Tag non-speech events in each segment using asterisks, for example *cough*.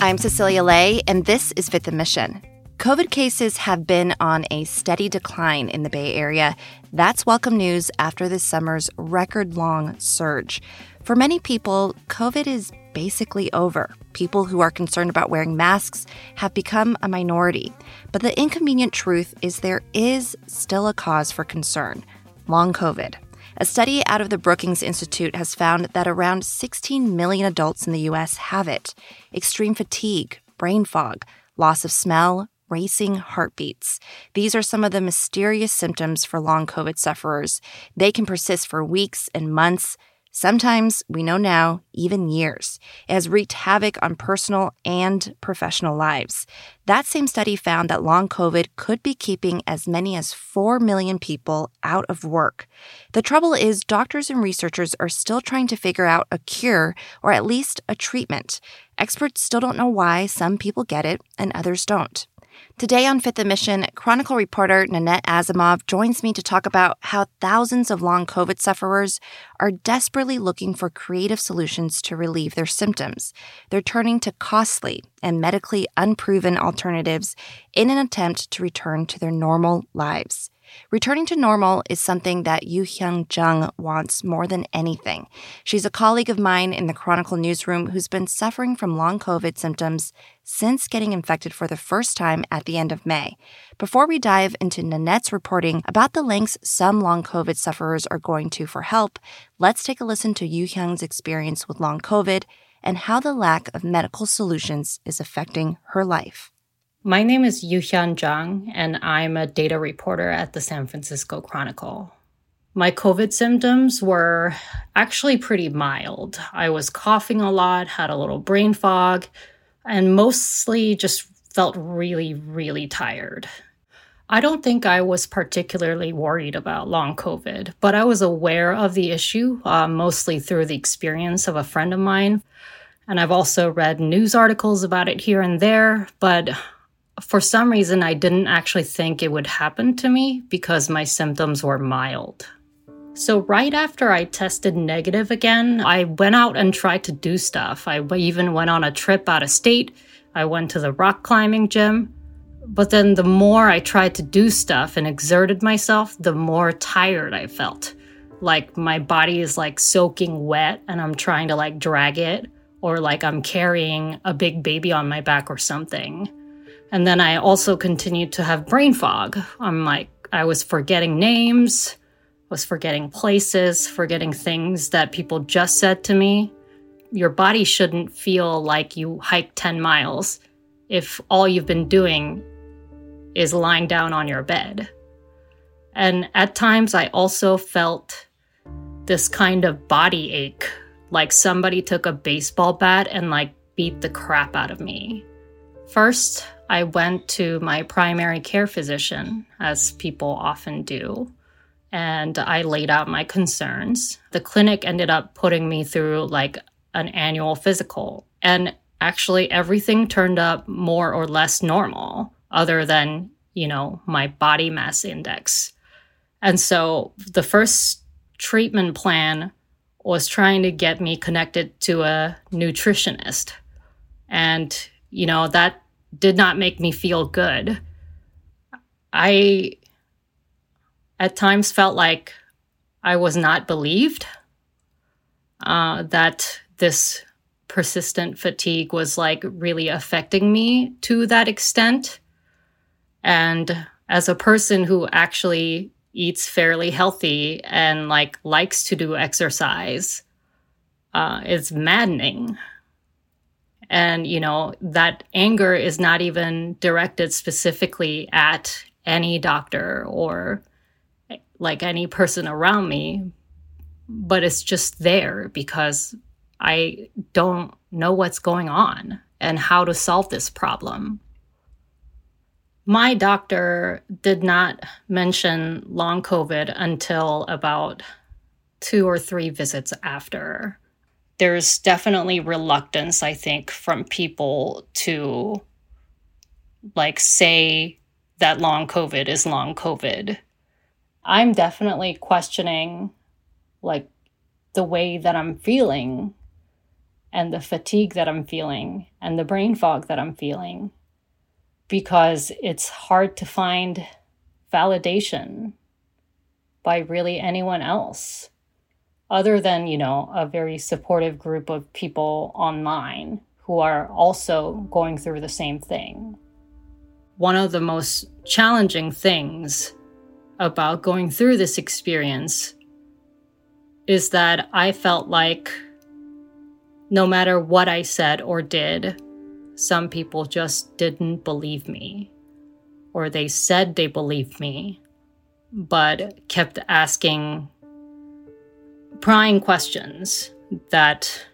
I'm Cecilia Lei, and this is Fifth and Mission. COVID cases have been on a steady decline in the Bay Area. That's welcome news after this summer's record long surge. For many people, COVID is basically over. People who are concerned about wearing masks have become a minority. But the inconvenient truth is there is still a cause for concern long COVID. A study out of the Brookings Institute has found that around 16 million adults in the U.S. have it extreme fatigue, brain fog, loss of smell, racing heartbeats. These are some of the mysterious symptoms for long COVID sufferers. They can persist for weeks and months. Sometimes, we know now, even years. It has wreaked havoc on personal and professional lives. That same study found that long COVID could be keeping as many as 4 million people out of work. The trouble is, doctors and researchers are still trying to figure out a cure or at least a treatment. Experts still don't know why some people get it and others don't. Today on Fifth and Mission, Chronicle reporter Nanette Asimov joins me to talk about how thousands of long COVID sufferers are desperately looking for creative solutions to relieve their symptoms. They're turning to costly and medically unproven alternatives in an attempt to return to their normal lives. Returning to normal is something that Yoohyun Jung wants more than anything. She's a colleague of mine in the Chronicle newsroom who's been suffering from long COVID symptoms since getting infected for the first time at the end of May. Before we dive into Nanette's reporting about the lengths some long COVID sufferers are going to for help, let's take a listen to Yoohyun's experience with long COVID and how the lack of medical solutions is affecting her life. My name is Yoohyun Jung, and I'm a data reporter at the San Francisco Chronicle. My COVID symptoms were actually pretty mild. I was coughing a lot, had a little brain fog, and mostly just felt really, really tired. I don't think I was particularly worried about long COVID, but I was aware of the issue, uh, mostly through the experience of a friend of mine. And I've also read news articles about it here and there, but for some reason, I didn't actually think it would happen to me because my symptoms were mild. So, right after I tested negative again, I went out and tried to do stuff. I even went on a trip out of state. I went to the rock climbing gym. But then, the more I tried to do stuff and exerted myself, the more tired I felt. Like my body is like soaking wet and I'm trying to like drag it, or like I'm carrying a big baby on my back or something. And then I also continued to have brain fog. I'm like, I was forgetting names, was forgetting places, forgetting things that people just said to me. Your body shouldn't feel like you hiked 10 miles if all you've been doing is lying down on your bed. And at times, I also felt this kind of body ache, like somebody took a baseball bat and like beat the crap out of me. First, I went to my primary care physician, as people often do, and I laid out my concerns. The clinic ended up putting me through like an annual physical, and actually everything turned up more or less normal, other than, you know, my body mass index. And so the first treatment plan was trying to get me connected to a nutritionist. And, you know, that did not make me feel good. I at times felt like I was not believed, uh, that this persistent fatigue was like really affecting me to that extent. And as a person who actually eats fairly healthy and like likes to do exercise, uh, it's maddening and, you know, that anger is not even directed specifically at any doctor or like any person around me, but it's just there because I don't know what's going on and how to solve this problem. My doctor did not mention long COVID until about two or three visits after. There's definitely reluctance, I think, from people to like say that long COVID is long COVID. I'm definitely questioning like the way that I'm feeling and the fatigue that I'm feeling and the brain fog that I'm feeling because it's hard to find validation by really anyone else other than, you know, a very supportive group of people online who are also going through the same thing. One of the most challenging things about going through this experience is that I felt like no matter what I said or did, some people just didn't believe me. Or they said they believed me, but kept asking prying questions that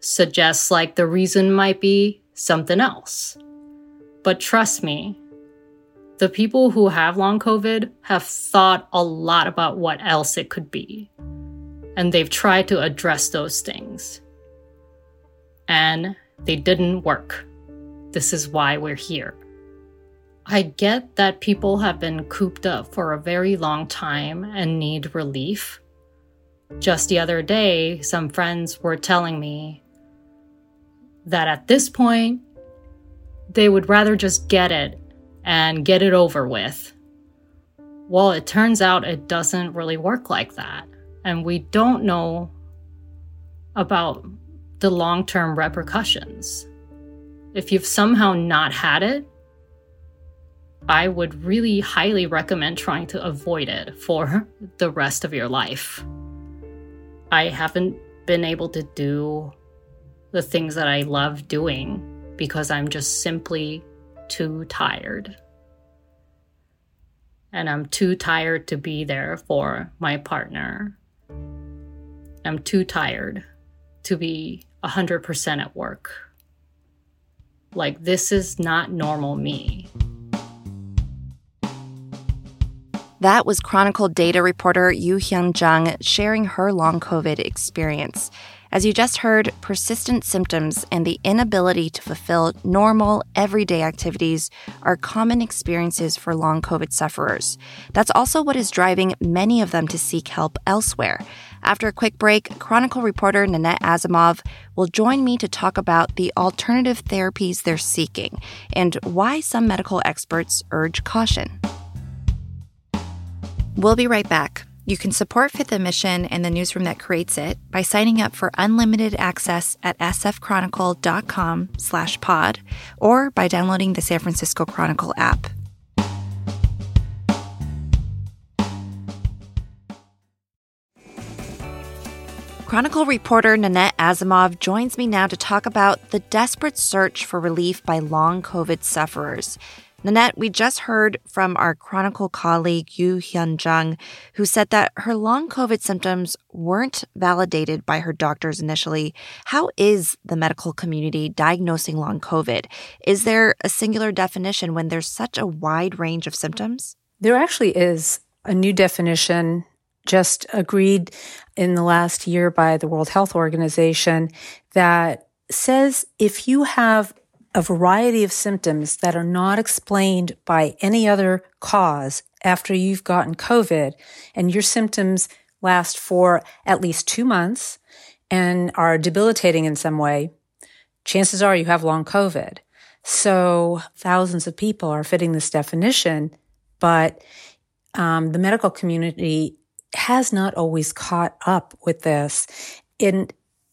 suggests like the reason might be something else. But trust me, the people who have long COVID have thought a lot about what else it could be. And they've tried to address those things. And they didn't work. This is why we're here. I get that people have been cooped up for a very long time and need relief. Just the other day, some friends were telling me that at this point, they would rather just get it and get it over with. Well, it turns out it doesn't really work like that. And we don't know about the long term repercussions. If you've somehow not had it, I would really highly recommend trying to avoid it for the rest of your life. I haven't been able to do the things that I love doing because I'm just simply too tired. And I'm too tired to be there for my partner. I'm too tired to be 100% at work. Like, this is not normal me. That was Chronicle data reporter Yu Hyun Jung sharing her long COVID experience. As you just heard, persistent symptoms and the inability to fulfill normal, everyday activities are common experiences for long COVID sufferers. That's also what is driving many of them to seek help elsewhere. After a quick break, Chronicle reporter Nanette Asimov will join me to talk about the alternative therapies they're seeking and why some medical experts urge caution. We'll be right back. You can support Fifth & Mission and the newsroom that creates it by signing up for unlimited access at sfchronicle.com slash pod or by downloading the San Francisco Chronicle app. Chronicle reporter Nanette Asimov joins me now to talk about the desperate search for relief by long COVID sufferers – Nanette, we just heard from our Chronicle colleague Yoohyun Jung, who said that her long COVID symptoms weren't validated by her doctors initially. How is the medical community diagnosing long COVID? Is there a singular definition when there's such a wide range of symptoms? There actually is a new definition just agreed in the last year by the World Health Organization that says if you have a variety of symptoms that are not explained by any other cause after you've gotten COVID and your symptoms last for at least two months and are debilitating in some way, chances are you have long COVID. So thousands of people are fitting this definition, but um, the medical community has not always caught up with this. In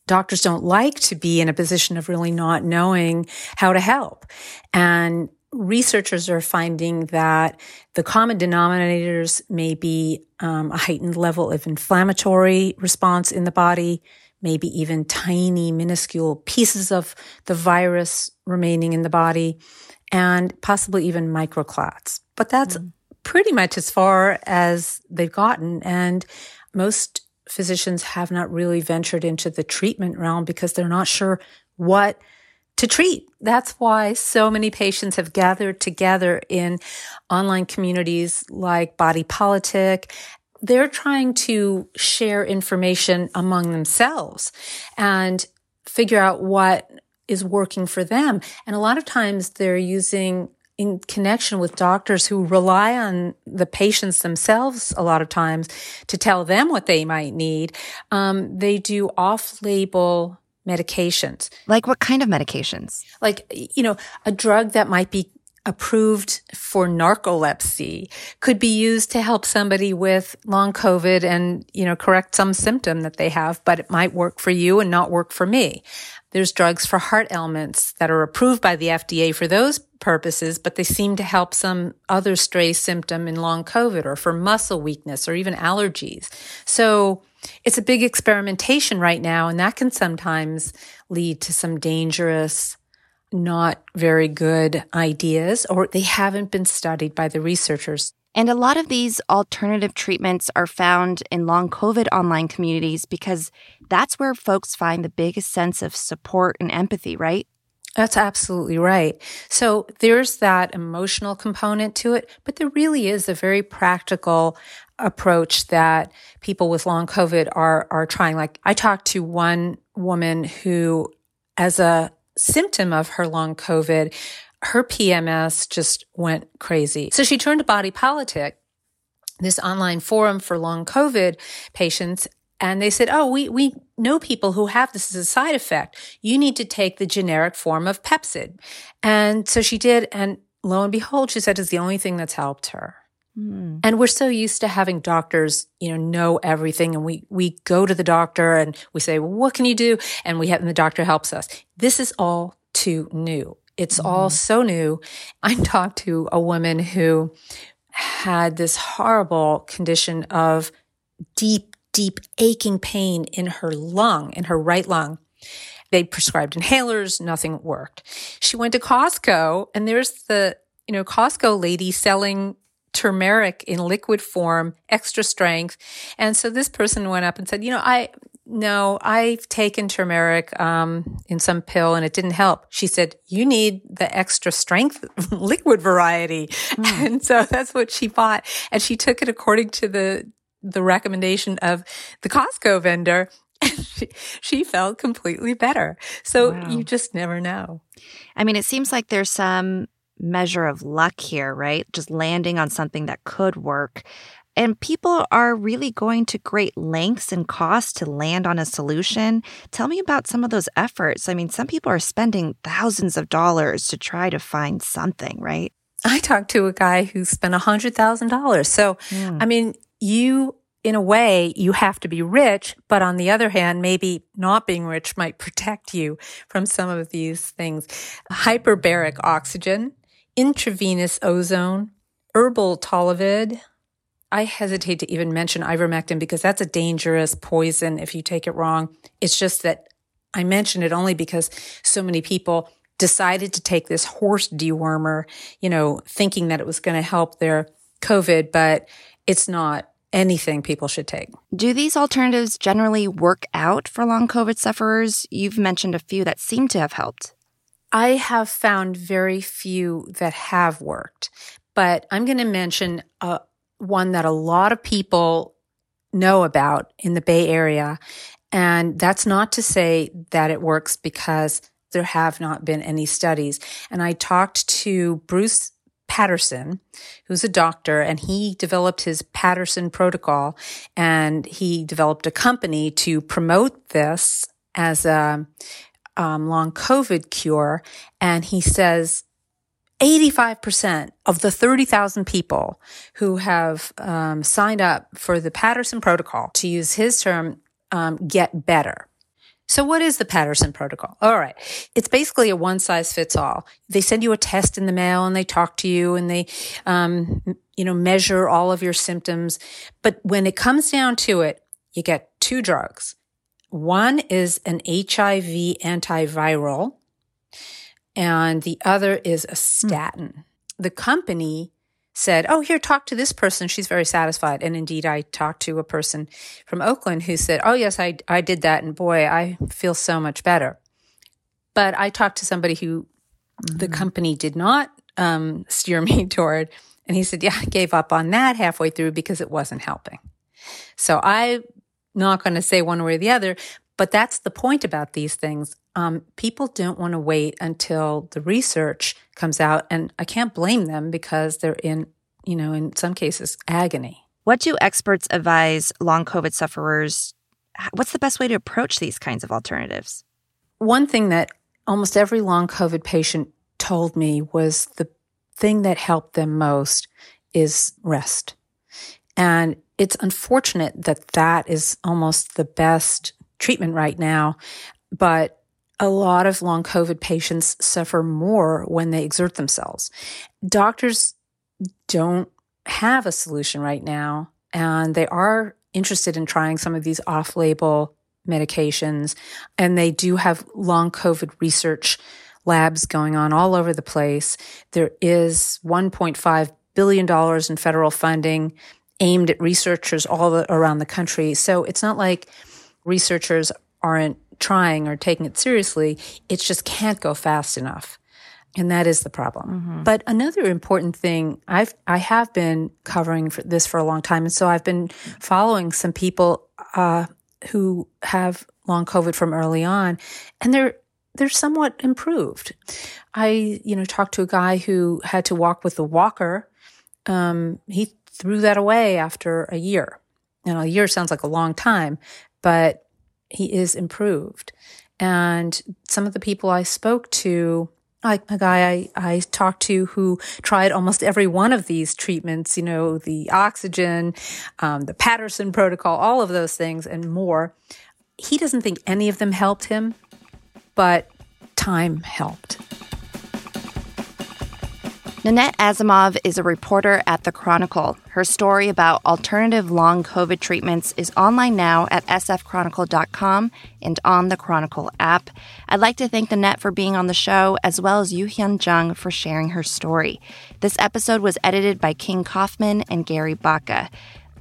doctors don't like to be in a position of really not knowing how to help. And researchers are finding that the common denominators may be um, a heightened level of inflammatory response in the body, maybe even tiny, minuscule pieces of the virus remaining in the body, and possibly even microclots. But that's mm. pretty much as far as they've gotten. And most physicians have not really ventured into the treatment realm because they're not sure what to treat. That's why so many patients have gathered together in online communities like Body Politic. They're trying to share information among themselves and figure out what is working for them. And a lot of times they're using in connection with doctors who rely on the patients themselves a lot of times to tell them what they might need. Um, they do off-label medications. Like what kind of medications? Like, you know, a drug that might be approved for narcolepsy could be used to help somebody with long COVID and, you know, correct some symptom that they have, but it might work for you and not work for me. There's drugs for heart ailments that are approved by the FDA for those purposes, but they seem to help some other stray symptom in long COVID or for muscle weakness or even allergies. So it's a big experimentation right now, and that can sometimes lead to some dangerous, not very good ideas, or they haven't been studied by the researchers. And a lot of these alternative treatments are found in long COVID online communities because that's where folks find the biggest sense of support and empathy, right? That's absolutely right. So there's that emotional component to it, but there really is a very practical approach that people with long COVID are, are trying. Like I talked to one woman who, as a symptom of her long COVID, her PMS just went crazy. So she turned to Body Politic, this online forum for long COVID patients. And they said, Oh, we, we know people who have this as a side effect. You need to take the generic form of Pepcid. And so she did. And lo and behold, she said it's the only thing that's helped her. Mm. And we're so used to having doctors, you know, know everything. And we, we go to the doctor and we say, well, what can you do? And we have, and the doctor helps us. This is all too new. It's mm-hmm. all so new. I *laughs* talked to a woman who had this horrible condition of deep, deep aching pain in her lung, in her right lung. They prescribed inhalers, nothing worked. She went to Costco and there's the, you know, Costco lady selling turmeric in liquid form, extra strength. And so this person went up and said, you know, I, no, I've taken turmeric um, in some pill and it didn't help. She said, you need the extra strength *laughs* liquid variety. Mm. And so that's what she bought. And she took it according to the, the recommendation of the Costco vendor. *laughs* she, she felt completely better. So wow. you just never know. I mean, it seems like there's some measure of luck here, right? Just landing on something that could work. And people are really going to great lengths and costs to land on a solution. Tell me about some of those efforts. I mean, some people are spending thousands of dollars to try to find something, right? I talked to a guy who spent a $100,000. So, mm. I mean, you, in a way, you have to be rich, but on the other hand, maybe not being rich might protect you from some of these things. Hyperbaric oxygen, intravenous ozone, herbal toluene, I hesitate to even mention ivermectin because that's a dangerous poison if you take it wrong. It's just that I mention it only because so many people decided to take this horse dewormer, you know, thinking that it was going to help their COVID, but it's not anything people should take. Do these alternatives generally work out for long COVID sufferers? You've mentioned a few that seem to have helped. I have found very few that have worked, but I'm going to mention a, one that a lot of people know about in the Bay Area. And that's not to say that it works because there have not been any studies. And I talked to Bruce Patterson, who's a doctor, and he developed his Patterson protocol and he developed a company to promote this as a um, long COVID cure. And he says 85% of the 30,000 people who have um, signed up for the Patterson Protocol, to use his term, um, get better. So what is the Patterson Protocol? All right. It's basically a one size fits all. They send you a test in the mail and they talk to you and they, um, you know, measure all of your symptoms. But when it comes down to it, you get two drugs. One is an HIV antiviral and the other is a hmm. statin. Mm. The company said, Oh, here, talk to this person. She's very satisfied. And indeed, I talked to a person from Oakland who said, Oh, yes, I, I did that. And boy, I feel so much better. But I talked to somebody who mm-hmm. the company did not um, steer *laughs* me toward. And he said, Yeah, I gave up on that halfway through because it wasn't helping. So I'm not going to say one way or the other, but that's the point about these things. Um, people don't want to wait until the research comes out. And I can't blame them because they're in, you know, in some cases, agony. What do experts advise long COVID sufferers? What's the best way to approach these kinds of alternatives? One thing that almost every long COVID patient told me was the thing that helped them most is rest. And it's unfortunate that that is almost the best treatment right now, but a lot of long COVID patients suffer more when they exert themselves. Doctors don't have a solution right now, and they are interested in trying some of these off label medications. And they do have long COVID research labs going on all over the place. There is $1.5 billion in federal funding aimed at researchers all around the country. So it's not like researchers aren't trying or taking it seriously. It just can't go fast enough. And that is the problem. Mm-hmm. But another important thing, I've, I have been covering for this for a long time. And so I've been following some people, uh, who have long COVID from early on and they're, they're somewhat improved. I, you know, talked to a guy who had to walk with a walker. Um, he threw that away after a year. You know, a year sounds like a long time, but he is improved. And some of the people I spoke to, like a guy I, I talked to who tried almost every one of these treatments, you know, the oxygen, um, the Patterson protocol, all of those things and more. He doesn't think any of them helped him, but time helped. Nanette Asimov is a reporter at The Chronicle. Her story about alternative long COVID treatments is online now at sfchronicle.com and on the Chronicle app. I'd like to thank Nanette for being on the show, as well as Yoohyun Jung for sharing her story. This episode was edited by King Kaufman and Gary Baca.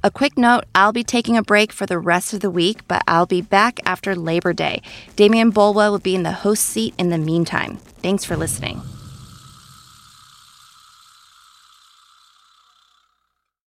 A quick note I'll be taking a break for the rest of the week, but I'll be back after Labor Day. Demian Bulwa will be in the host seat in the meantime. Thanks for listening.